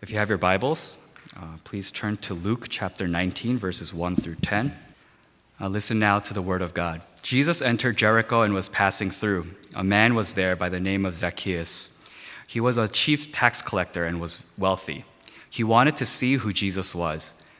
If you have your Bibles, uh, please turn to Luke chapter 19, verses 1 through 10. Uh, listen now to the word of God. Jesus entered Jericho and was passing through. A man was there by the name of Zacchaeus. He was a chief tax collector and was wealthy. He wanted to see who Jesus was,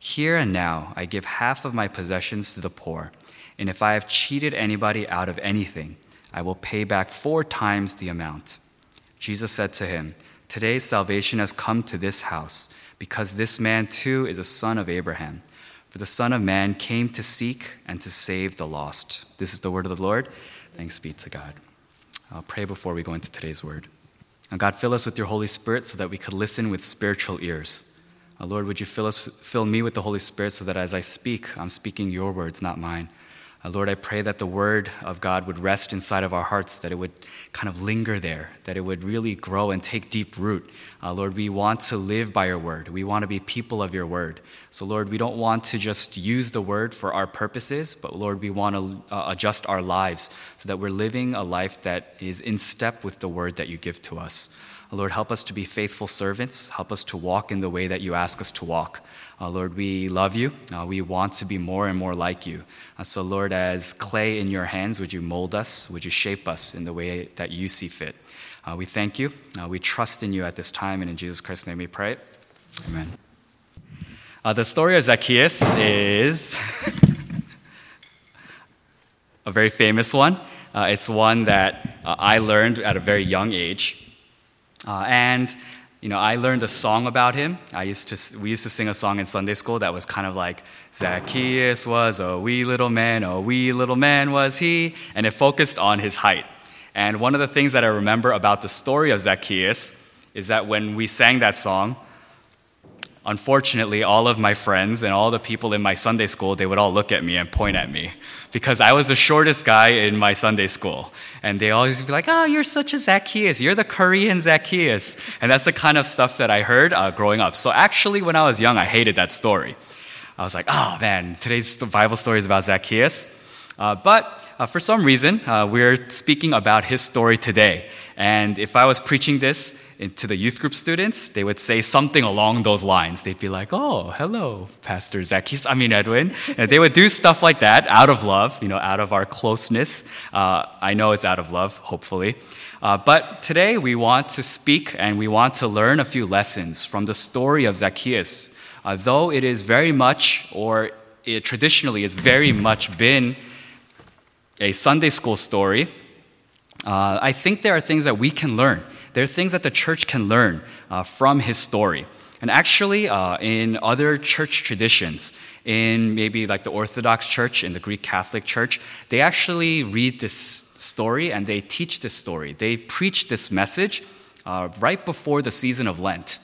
here and now I give half of my possessions to the poor, and if I have cheated anybody out of anything, I will pay back four times the amount. Jesus said to him, Today salvation has come to this house, because this man too is a son of Abraham. For the Son of Man came to seek and to save the lost. This is the word of the Lord. Thanks be to God. I'll pray before we go into today's word. Now, God, fill us with your Holy Spirit so that we could listen with spiritual ears. Uh, Lord, would you fill, us, fill me with the Holy Spirit so that as I speak, I'm speaking your words, not mine. Uh, Lord, I pray that the word of God would rest inside of our hearts, that it would kind of linger there, that it would really grow and take deep root. Uh, Lord, we want to live by your word. We want to be people of your word. So, Lord, we don't want to just use the word for our purposes, but Lord, we want to uh, adjust our lives so that we're living a life that is in step with the word that you give to us. Lord, help us to be faithful servants. Help us to walk in the way that you ask us to walk. Uh, Lord, we love you. Uh, we want to be more and more like you. Uh, so, Lord, as clay in your hands, would you mold us? Would you shape us in the way that you see fit? Uh, we thank you. Uh, we trust in you at this time, and in Jesus Christ's name we pray. Amen. Uh, the story of Zacchaeus is a very famous one. it's one that I learned at a very young age. Uh, and you know, I learned a song about him. I used to, we used to sing a song in Sunday school that was kind of like, Zacchaeus was a wee little man, a wee little man was he, and it focused on his height. And one of the things that I remember about the story of Zacchaeus is that when we sang that song, unfortunately, all of my friends and all the people in my Sunday school, they would all look at me and point at me because I was the shortest guy in my Sunday school. And they always be like, oh, you're such a Zacchaeus. You're the Korean Zacchaeus. And that's the kind of stuff that I heard uh, growing up. So actually, when I was young, I hated that story. I was like, oh man, today's Bible story is about Zacchaeus. Uh, but uh, for some reason, uh, we're speaking about his story today. And if I was preaching this to the youth group students, they would say something along those lines. They'd be like, oh, hello, Pastor Zacchaeus, I mean, Edwin. And they would do stuff like that out of love, you know, out of our closeness. Uh, I know it's out of love, hopefully. Uh, but today we want to speak and we want to learn a few lessons from the story of Zacchaeus. Uh, though it is very much, or it, traditionally, it's very much been a Sunday school story, uh, I think there are things that we can learn there are things that the church can learn uh, from his story. And actually, uh, in other church traditions, in maybe like the Orthodox Church, in the Greek Catholic Church, they actually read this story and they teach this story. They preach this message uh, right before the season of Lent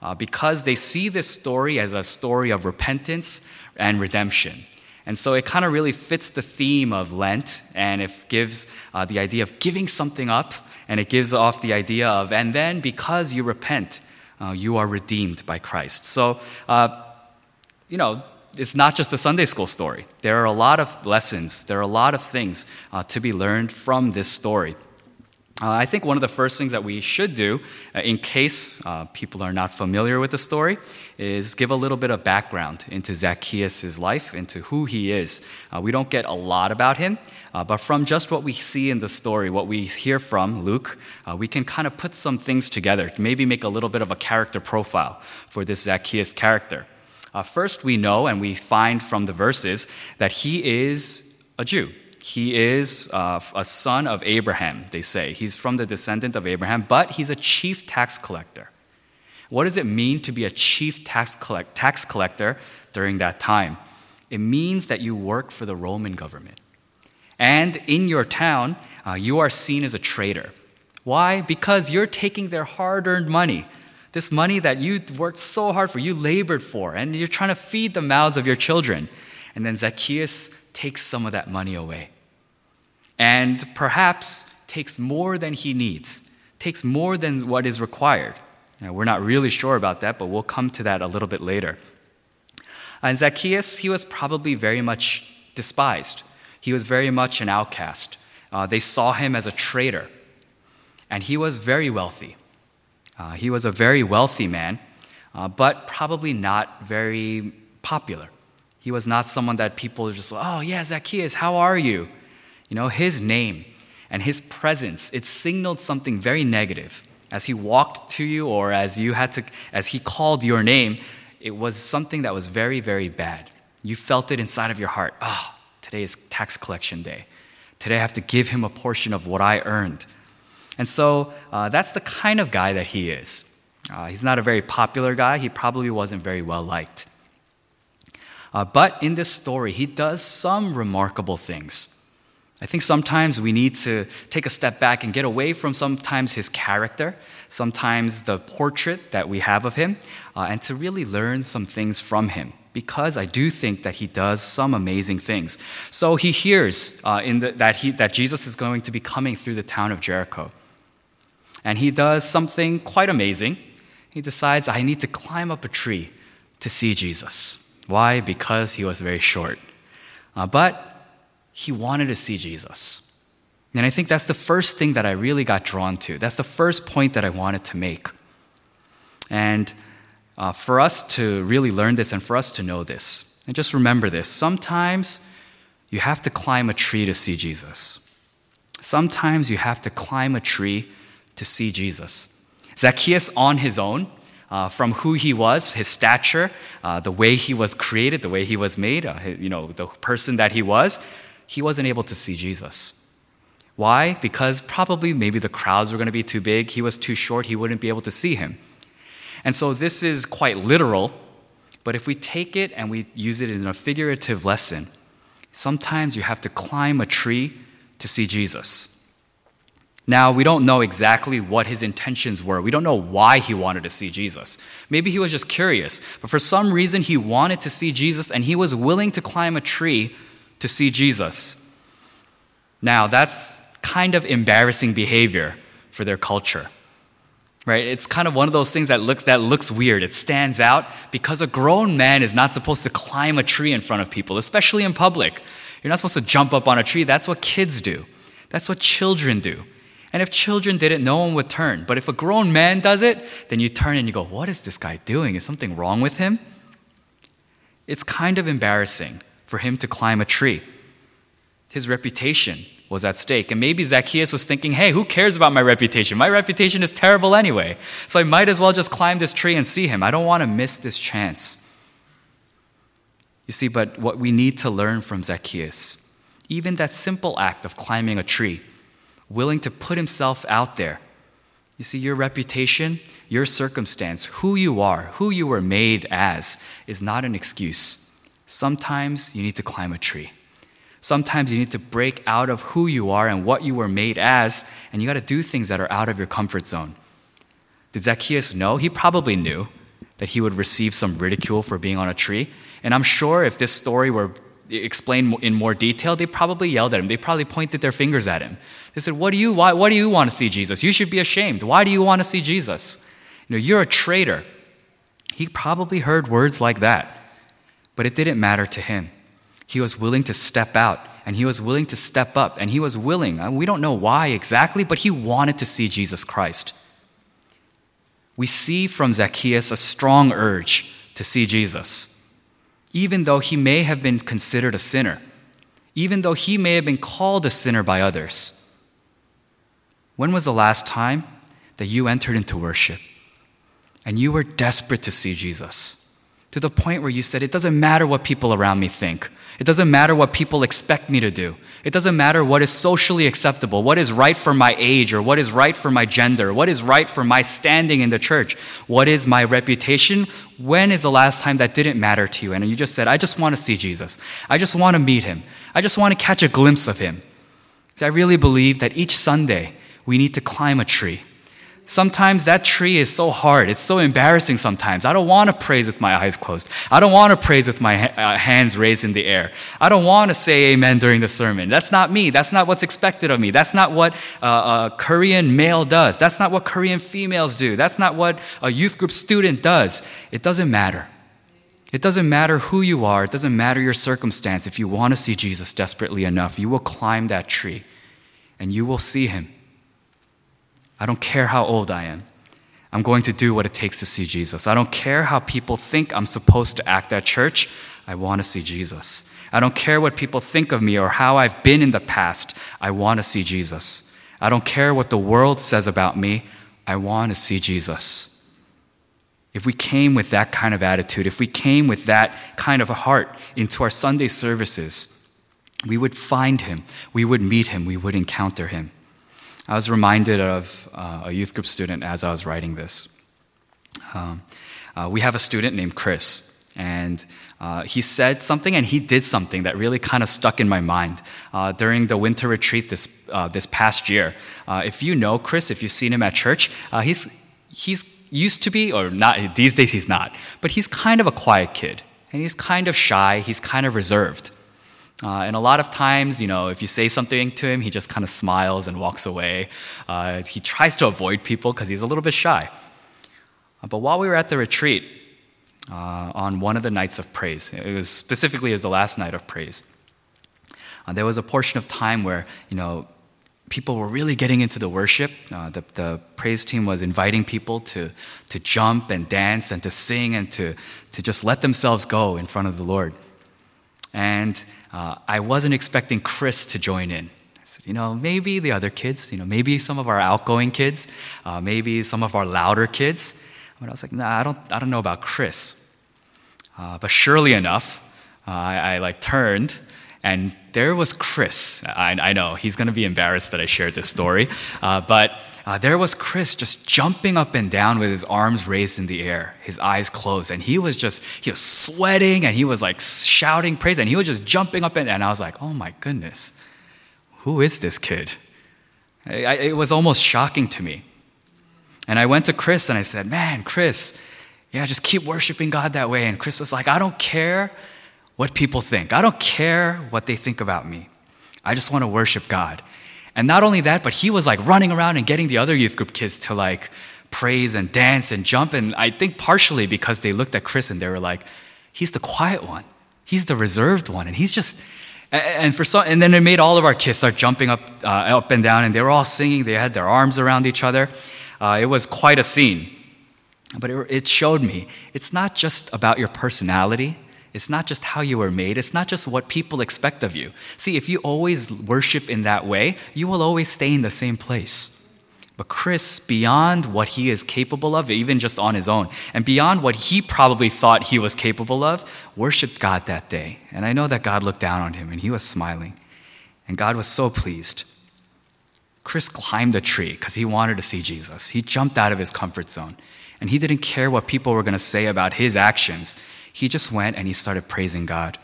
uh, because they see this story as a story of repentance and redemption. And so it kind of really fits the theme of Lent and it gives uh, the idea of giving something up and it gives off the idea of, and then because you repent, uh, you are redeemed by Christ. So, uh, you know, it's not just a Sunday school story. There are a lot of lessons, there are a lot of things uh, to be learned from this story. Uh, I think one of the first things that we should do, uh, in case uh, people are not familiar with the story, is give a little bit of background into Zacchaeus' life, into who he is. Uh, we don't get a lot about him, uh, but from just what we see in the story, what we hear from Luke, uh, we can kind of put some things together, to maybe make a little bit of a character profile for this Zacchaeus character. first, we know and we find from the verses that he is a Jew. He is uh, a son of Abraham, they say. He's from the descendant of Abraham, but he's a chief tax collector. What does it mean to be a chief tax, collect, tax collector during that time? It means that you work for the Roman government. And in your town, uh, you are seen as a traitor. Why? Because you're taking their hard earned money. This money that you worked so hard for, you labored for, and you're trying to feed the mouths of your children. And then Zacchaeus takes some of that money away. And perhaps takes more than he needs, takes more than what is required. Now, we're not really sure about that, but we'll come to that a little bit later. And Zacchaeus, he was probably very much despised. He was very much an outcast. Uh, they saw him as a traitor. And he was very wealthy. Uh, he was a very wealthy man, uh, but probably not very popular. He was not someone that people just, oh, yeah, Zacchaeus, how are you? You know, his name and his presence, it signaled something very negative. As he walked to you or as you had to, as he called your name, it was something that was very, very bad. You felt it inside of your heart. Oh, today is tax collection day. Today I have to give him a portion of what I earned. And so uh, that's the kind of guy that he is. Uh, he's not a very popular guy. He probably wasn't very well liked. Uh, but in this story, he does some remarkable things. I think sometimes we need to take a step back and get away from sometimes his character, sometimes the portrait that we have of him, uh, and to really learn some things from him. Because I do think that he does some amazing things. So he hears uh, the, that, he, that Jesus is going to be coming through the town of Jericho. And he does something quite amazing. He decides, I need to climb up a tree to see Jesus. Why? Because he was very short. Uh, but he wanted to see Jesus. And I think that's the first thing that I really got drawn to. That's the first point that I wanted to make. And uh, for us to really learn this and for us to know this, and just remember this sometimes you have to climb a tree to see Jesus. Sometimes you have to climb a tree to see Jesus. Zacchaeus, on his own, uh, from who he was, his stature, uh, the way he was created, the way he was made, uh, you know, the person that he was, he wasn't able to see Jesus. Why? Because probably maybe the crowds were going to be too big, he was too short, he wouldn't be able to see him. And so this is quite literal, but if we take it and we use it in a figurative lesson, sometimes you have to climb a tree to see Jesus. Now, we don't know exactly what his intentions were. We don't know why he wanted to see Jesus. Maybe he was just curious, but for some reason he wanted to see Jesus and he was willing to climb a tree to see Jesus. Now, that's kind of embarrassing behavior for their culture. Right? It's kind of one of those things that looks that looks weird. It stands out because a grown man is not supposed to climb a tree in front of people, especially in public. You're not supposed to jump up on a tree. That's what kids do. That's what children do. And if children did it, no one would turn. But if a grown man does it, then you turn and you go, What is this guy doing? Is something wrong with him? It's kind of embarrassing for him to climb a tree. His reputation was at stake. And maybe Zacchaeus was thinking, hey, who cares about my reputation? My reputation is terrible anyway. So I might as well just climb this tree and see him. I don't want to miss this chance. You see, but what we need to learn from Zacchaeus, even that simple act of climbing a tree, willing to put himself out there. You see, your reputation, your circumstance, who you are, who you were made as, is not an excuse. Sometimes you need to climb a tree. Sometimes you need to break out of who you are and what you were made as, and you got to do things that are out of your comfort zone. Did Zacchaeus know? He probably knew that he would receive some ridicule for being on a tree. And I'm sure if this story were explained in more detail, they probably yelled at him. They probably pointed their fingers at him. They said, What do you, why, why do you want to see Jesus? You should be ashamed. Why do you want to see Jesus? You know, you're a traitor. He probably heard words like that. But it didn't matter to him. He was willing to step out and he was willing to step up and he was willing. We don't know why exactly, but he wanted to see Jesus Christ. We see from Zacchaeus a strong urge to see Jesus, even though he may have been considered a sinner, even though he may have been called a sinner by others. When was the last time that you entered into worship and you were desperate to see Jesus? To the point where you said, It doesn't matter what people around me think. It doesn't matter what people expect me to do. It doesn't matter what is socially acceptable, what is right for my age, or what is right for my gender, what is right for my standing in the church, what is my reputation. When is the last time that didn't matter to you? And you just said, I just want to see Jesus. I just want to meet him. I just want to catch a glimpse of him. See, I really believe that each Sunday we need to climb a tree. Sometimes that tree is so hard. It's so embarrassing sometimes. I don't want to praise with my eyes closed. I don't want to praise with my uh, hands raised in the air. I don't want to say amen during the sermon. That's not me. That's not what's expected of me. That's not what uh, a Korean male does. That's not what Korean females do. That's not what a youth group student does. It doesn't matter. It doesn't matter who you are. It doesn't matter your circumstance. If you want to see Jesus desperately enough, you will climb that tree and you will see him. I don't care how old I am. I'm going to do what it takes to see Jesus. I don't care how people think I'm supposed to act at church. I want to see Jesus. I don't care what people think of me or how I've been in the past. I want to see Jesus. I don't care what the world says about me. I want to see Jesus. If we came with that kind of attitude, if we came with that kind of heart into our Sunday services, we would find him, we would meet him, we would encounter him. I was reminded of uh, a youth group student as I was writing this. Um, uh, we have a student named Chris, and uh, he said something and he did something that really kind of stuck in my mind uh, during the winter retreat this, uh, this past year. Uh, if you know Chris, if you've seen him at church, he's, he's used to be, or not, these days he's not, but he's kind of a quiet kid, and he's kind of shy, he's kind of reserved. Uh, and a lot of times, you know, if you say something to him, he just kind of smiles and walks away. Uh, he tries to avoid people because he's a little bit shy. Uh, but while we were at the retreat, uh, on one of the nights of praise, it was specifically as the last night of praise, uh, there was a portion of time where, you know, people were really getting into the worship. Uh, the, the, praise team was inviting people to, to jump and dance and to sing and to, to just let themselves go in front of the Lord. And uh, I wasn't expecting Chris to join in. I said, you know, maybe the other kids, you know, maybe some of our outgoing kids, uh, maybe some of our louder kids. But I was like, nah, I don't, I don't know about Chris. Uh, but surely enough, uh, I, I, like turned and there was Chris. I, I know he's going to be embarrassed that I shared this story, uh, but uh, there was Chris just jumping up and down with his arms raised in the air, his eyes closed, and he was just he was sweating and he was like shouting praise and he was just jumping up and, and I was like, oh my goodness, who is this kid? I, I, it was almost shocking to me. And I went to Chris and I said, man, Chris, yeah, just keep worshiping God that way. And Chris was like, I don't care what people think. I don't care what they think about me. I just want to worship God. And not only that, but he was like running around and getting the other youth group kids to like praise and dance and jump. And I think partially because they looked at Chris and they were like, he's the quiet one, he's the reserved one. And he's just, and for some, and then it made all of our kids start jumping up, uh, up and down, and they were all singing. They had their arms around each other. Uh, it was quite a scene. But it, it showed me it's not just about your personality. It's not just how you were made, it's not just what people expect of you. See, if you always worship in that way, you will always stay in the same place. But Chris, beyond what he is capable of, even just on his own, and beyond what he probably thought he was capable of, worshiped God that day. And I know that God looked down on him and he was smiling. And God was so pleased. Chris climbed a tree because he wanted to see Jesus. He jumped out of his comfort zone. And he didn't care what people were going to say about his actions. He just went and he started praising God.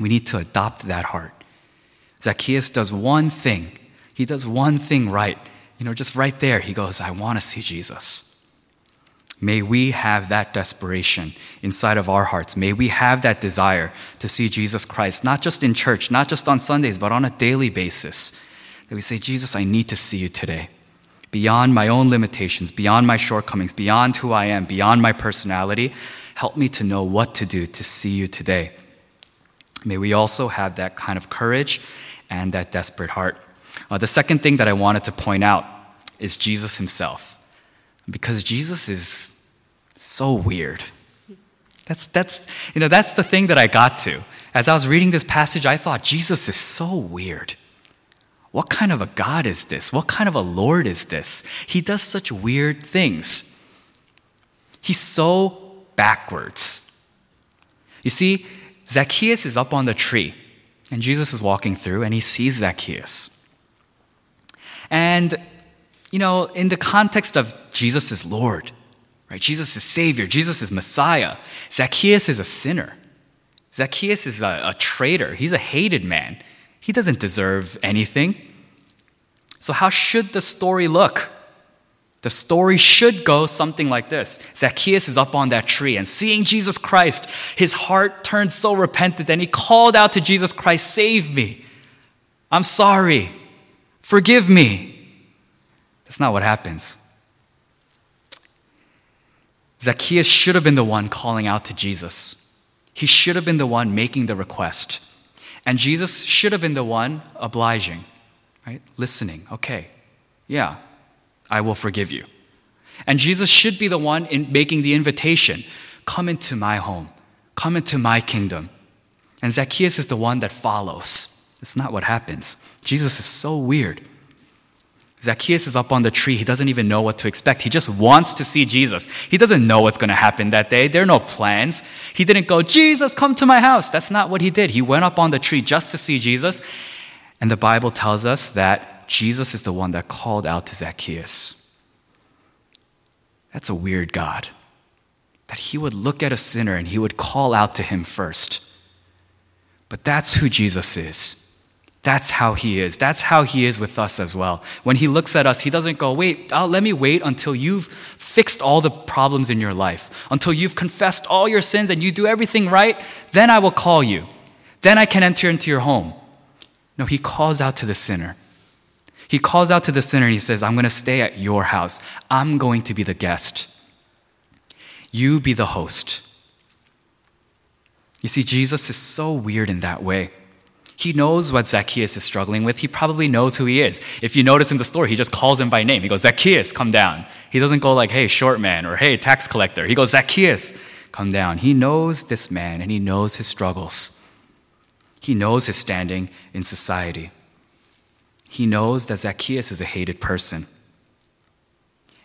We need to adopt that heart. Zacchaeus does one thing. He does one thing right. You know, just right there, he goes, I want to see Jesus. May we have that desperation inside of our hearts. May we have that desire to see Jesus Christ, not just in church, not just on Sundays, but on a daily basis. That we say, Jesus, I need to see you today. Beyond my own limitations, beyond my shortcomings, beyond who I am, beyond my personality, Help me to know what to do to see you today. May we also have that kind of courage and that desperate heart. Uh, the second thing that I wanted to point out is Jesus himself. Because Jesus is so weird. That's, that's, you know, that's the thing that I got to. As I was reading this passage, I thought, Jesus is so weird. What kind of a God is this? What kind of a Lord is this? He does such weird things. He's so backwards. You see, Zacchaeus is up on the tree, and Jesus is walking through, and he sees Zacchaeus. And, you know, in the context of Jesus is Lord, right? Jesus is Savior, Jesus is Messiah. Zacchaeus is a sinner. Zacchaeus is a, a traitor. He's a hated man. He doesn't deserve anything. So, how should the story look? The story should go something like this Zacchaeus is up on that tree and seeing Jesus Christ, his heart turned so repentant and he called out to Jesus Christ, Save me. I'm sorry. Forgive me. That's not what happens. Zacchaeus should have been the one calling out to Jesus. He should have been the one making the request. And Jesus should have been the one obliging, right? Listening. Okay, yeah, I will forgive you. And Jesus should be the one in making the invitation come into my home, come into my kingdom. And Zacchaeus is the one that follows. It's not what happens. Jesus is so weird. Zacchaeus is up on the tree. He doesn't even know what to expect. He just wants to see Jesus. He doesn't know what's going to happen that day. There are no plans. He didn't go, Jesus, come to my house. That's not what he did. He went up on the tree just to see Jesus. And the Bible tells us that Jesus is the one that called out to Zacchaeus. That's a weird God. That he would look at a sinner and he would call out to him first. But that's who Jesus is. That's how he is. That's how he is with us as well. When he looks at us, he doesn't go, wait, uh, let me wait until you've fixed all the problems in your life, until you've confessed all your sins and you do everything right, then I will call you. Then I can enter into your home. No, he calls out to the sinner. He calls out to the sinner and he says, I'm going to stay at your house. I'm going to be the guest. You be the host. You see, Jesus is so weird in that way. He knows what Zacchaeus is struggling with. He probably knows who he is. If you notice in the story, he just calls him by name. He goes, Zacchaeus, come down. He doesn't go like, hey, short man, or hey, tax collector. He goes, Zacchaeus, come down. He knows this man and he knows his struggles. He knows his standing in society. He knows that Zacchaeus is a hated person.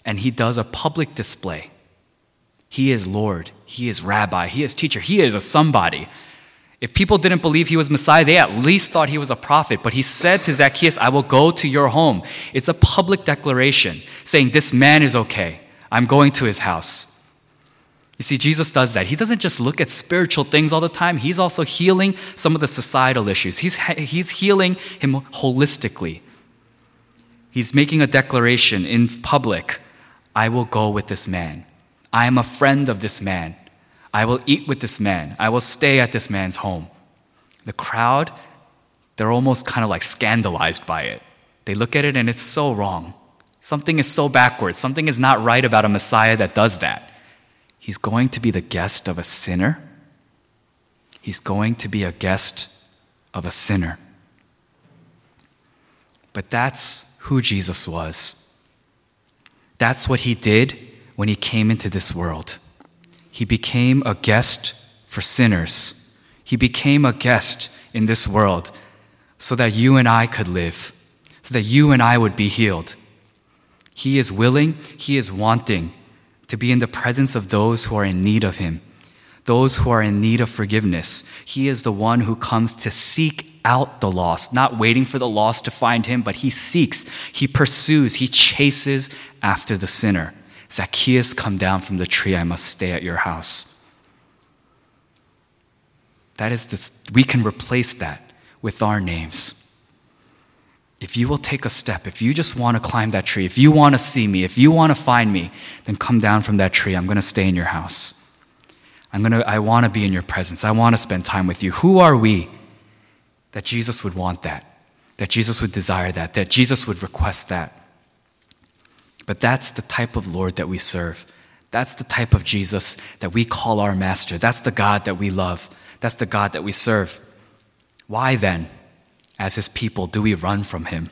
And he does a public display. He is Lord. He is rabbi. He is teacher. He is a somebody. If people didn't believe he was Messiah, they at least thought he was a prophet. But he said to Zacchaeus, I will go to your home. It's a public declaration saying, This man is okay. I'm going to his house. You see, Jesus does that. He doesn't just look at spiritual things all the time, he's also healing some of the societal issues. He's, he's healing him holistically. He's making a declaration in public I will go with this man. I am a friend of this man. I will eat with this man. I will stay at this man's home. The crowd, they're almost kind of like scandalized by it. They look at it and it's so wrong. Something is so backwards. Something is not right about a Messiah that does that. He's going to be the guest of a sinner. He's going to be a guest of a sinner. But that's who Jesus was. That's what he did when he came into this world. He became a guest for sinners. He became a guest in this world so that you and I could live, so that you and I would be healed. He is willing, He is wanting to be in the presence of those who are in need of Him, those who are in need of forgiveness. He is the one who comes to seek out the lost, not waiting for the lost to find Him, but He seeks, He pursues, He chases after the sinner. Zacchaeus, come down from the tree. I must stay at your house. That is this, we can replace that with our names. If you will take a step, if you just want to climb that tree, if you want to see me, if you want to find me, then come down from that tree. I'm going to stay in your house. I'm going to, I want to be in your presence. I want to spend time with you. Who are we that Jesus would want that? That Jesus would desire that? That Jesus would request that? But that's the type of Lord that we serve. That's the type of Jesus that we call our master. That's the God that we love. That's the God that we serve. Why then, as his people, do we run from him?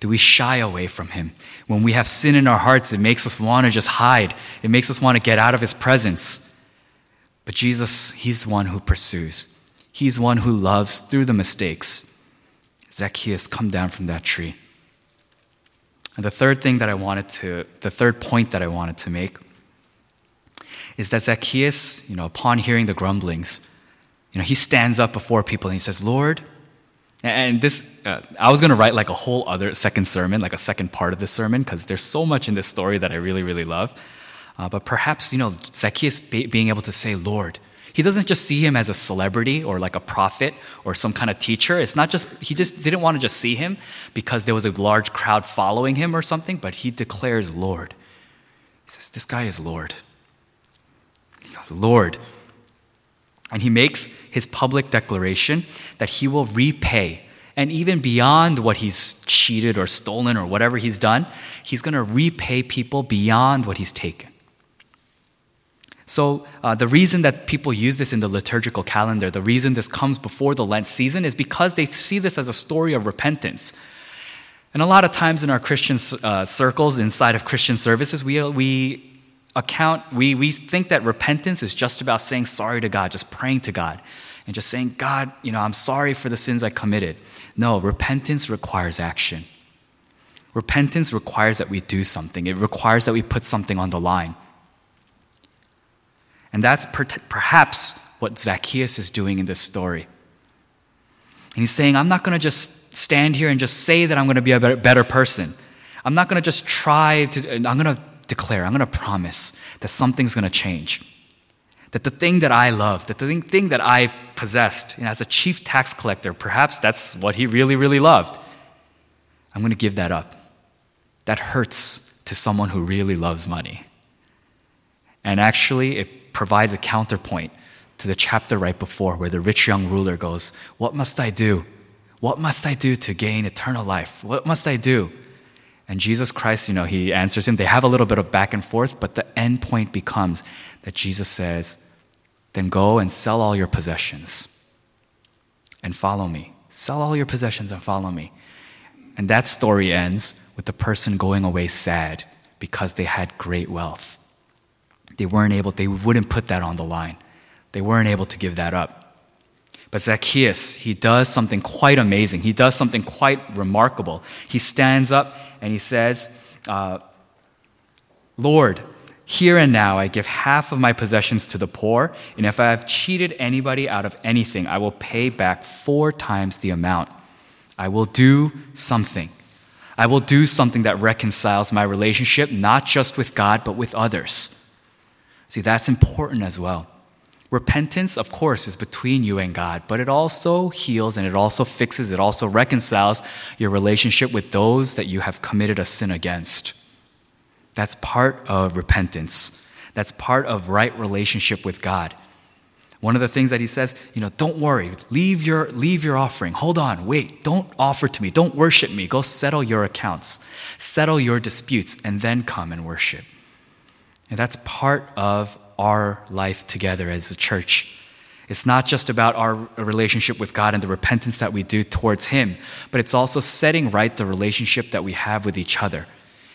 Do we shy away from him? When we have sin in our hearts, it makes us want to just hide. It makes us want to get out of his presence. But Jesus, he's one who pursues. He's one who loves through the mistakes. Zacchaeus, come down from that tree. And the third thing that I wanted to, the third point that I wanted to make is that Zacchaeus, you know, upon hearing the grumblings, you know, he stands up before people and he says, Lord, and this, uh, I was going to write like a whole other second sermon, like a second part of the sermon, because there's so much in this story that I really, really love. Uh, but perhaps, you know, Zacchaeus be, being able to say, Lord, he doesn't just see him as a celebrity or like a prophet or some kind of teacher. It's not just, he just didn't want to just see him because there was a large crowd following him or something, but he declares Lord. He says, This guy is Lord. He goes, Lord. And he makes his public declaration that he will repay. And even beyond what he's cheated or stolen or whatever he's done, he's going to repay people beyond what he's taken. So, uh, the reason that people use this in the liturgical calendar, the reason this comes before the Lent season, is because they see this as a story of repentance. And a lot of times in our Christian uh, circles, inside of Christian services, we, we account, we, we think that repentance is just about saying sorry to God, just praying to God, and just saying, God, you know, I'm sorry for the sins I committed. No, repentance requires action. Repentance requires that we do something, it requires that we put something on the line. And that's per- perhaps what Zacchaeus is doing in this story. And he's saying, I'm not going to just stand here and just say that I'm going to be a better, better person. I'm not going to just try to, I'm going to declare, I'm going to promise that something's going to change. That the thing that I love, that the thing, that I possessed, and as a chief tax collector, perhaps that's what he really, really loved. I'm going to give that up. That hurts to someone who really loves money. And actually, it provides a counterpoint to the chapter right before where the rich young ruler goes, What must I do? What must I do to gain eternal life? What must I do? And Jesus Christ, you know, he answers him. They have a little bit of back and forth, but the end point becomes that Jesus says, Then go and sell all your possessions and follow me. Sell all your possessions and follow me. And that story ends with the person going away sad because they had great wealth. They weren't able, they wouldn't put that on the line. They weren't able to give that up. But Zacchaeus, he does something quite amazing. He does something quite remarkable. He stands up and he says, uh, Lord, here and now I give half of my possessions to the poor, and if I have cheated anybody out of anything, I will pay back four times the amount. I will do something. I will do something that reconciles my relationship, not just with God, but with others. See, that's important as well. Repentance, of course, is between you and God, but it also heals and it also fixes, it also reconciles your relationship with those that you have committed a sin against. That's part of repentance. That's part of right relationship with God. One of the things that he says, you know, don't worry, leave your, leave your offering. Hold on, wait, don't offer to me, don't worship me. Go settle your accounts, settle your disputes, and then come and worship. And that's part of our life together as a church. It's not just about our relationship with God and the repentance that we do towards Him, but it's also setting right the relationship that we have with each other.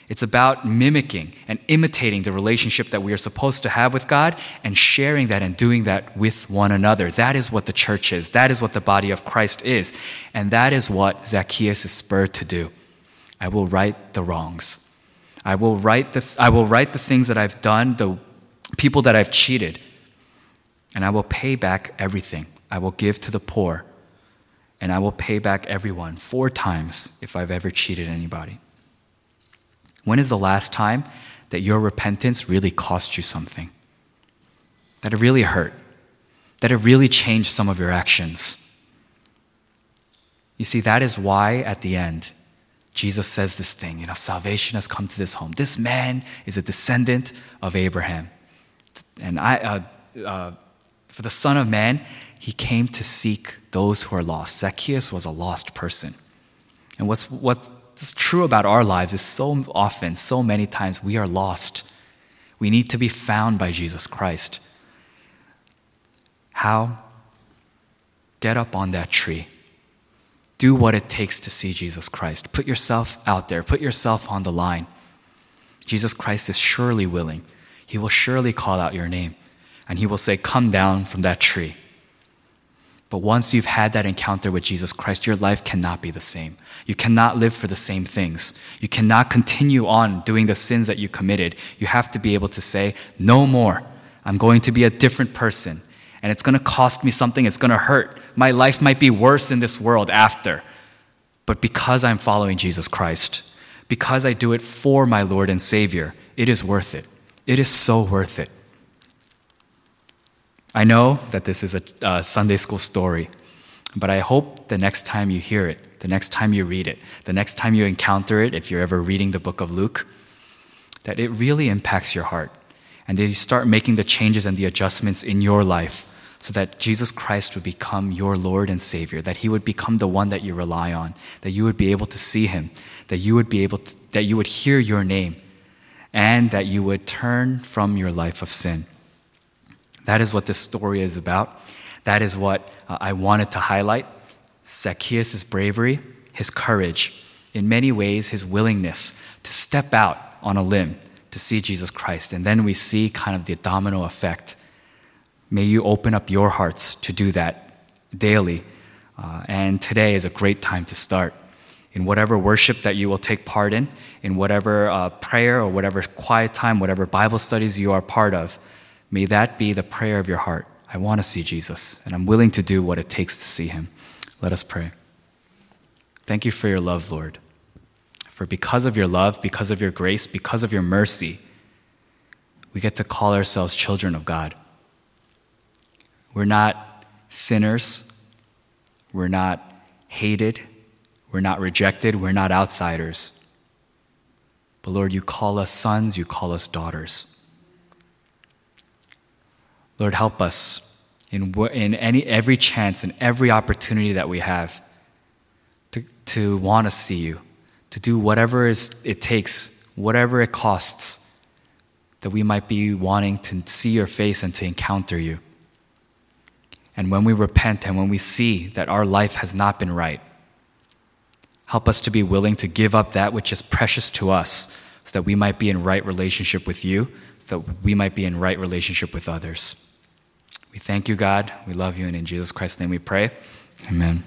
It's about mimicking and imitating the relationship that we are supposed to have with God and sharing that and doing that with one another. That is what the church is. That is what the body of Christ is. And that is what Zacchaeus is spurred to do. I will right the wrongs. I will write the, I will write the things that I've done, the people that I've cheated, and I will pay back everything. I will give to the poor, and I will pay back everyone four times if I've ever cheated anybody. When is the last time that your repentance really cost you something? That it really hurt? That it really changed some of your actions? You see, that is why at the end, Jesus says this thing, you know, salvation has come to this home. This man is a descendant of Abraham. And I, uh, uh, for the Son of Man, he came to seek those who are lost. Zacchaeus was a lost person. And what's, what's true about our lives is so often, so many times, we are lost. We need to be found by Jesus Christ. How? Get up on that tree do what it takes to see Jesus Christ. Put yourself out there, put yourself on the line. Jesus Christ is surely willing. He will surely call out your name and he will say, Come down from that tree. But once you've had that encounter with Jesus Christ, your life cannot be the same. You cannot live for the same things. You cannot continue on doing the sins that you committed. You have to be able to say, No more. I'm going to be a different person. And it's going to cost me something, it's going to hurt. My life might be worse in this world after. But because I'm following Jesus Christ, because I do it for my Lord and Savior, it is worth it. It is so worth it. I know that this is a, a Sunday school story, but I hope the next time you hear it, the next time you read it, the next time you encounter it, if you're ever reading the book of Luke, that it really impacts your heart and that you start making the changes and the adjustments in your life so that Jesus Christ would become your Lord and Savior, that He would become the one that you rely on, that you would be able to see Him, that you would be able to, that you would hear your name, and that you would turn from your life of sin. That is what this story is about. That is what uh, I wanted to highlight Zacchaeus' bravery, his courage, in many ways, his willingness to step out on a limb to see Jesus Christ. And then we see kind of the domino effect. May you open up your hearts to do that daily. Uh, and today is a great time to start. In whatever worship that you will take part in, in whatever uh, prayer or whatever quiet time, whatever Bible studies you are part of, may that be the prayer of your heart. I want to see Jesus, and I'm willing to do what it takes to see him. Let us pray. Thank you for your love, Lord. For because of your love, because of your grace, because of your mercy, we get to call ourselves children of God. We're not sinners. We're not hated. We're not rejected. We're not outsiders. But Lord, you call us sons, you call us daughters. Lord, help us in, in any, every chance and every opportunity that we have to, to want to see you to do whatever is, it takes, whatever it costs, that we might be wanting to see your face and to encounter you. And when we repent and when we see that our life has not been right, help us to be willing to give up that which is precious to us so that we might be in right relationship with you, so that we might be in right relationship with others. We thank you, God. We love you. And in Jesus Christ's name we pray. Amen.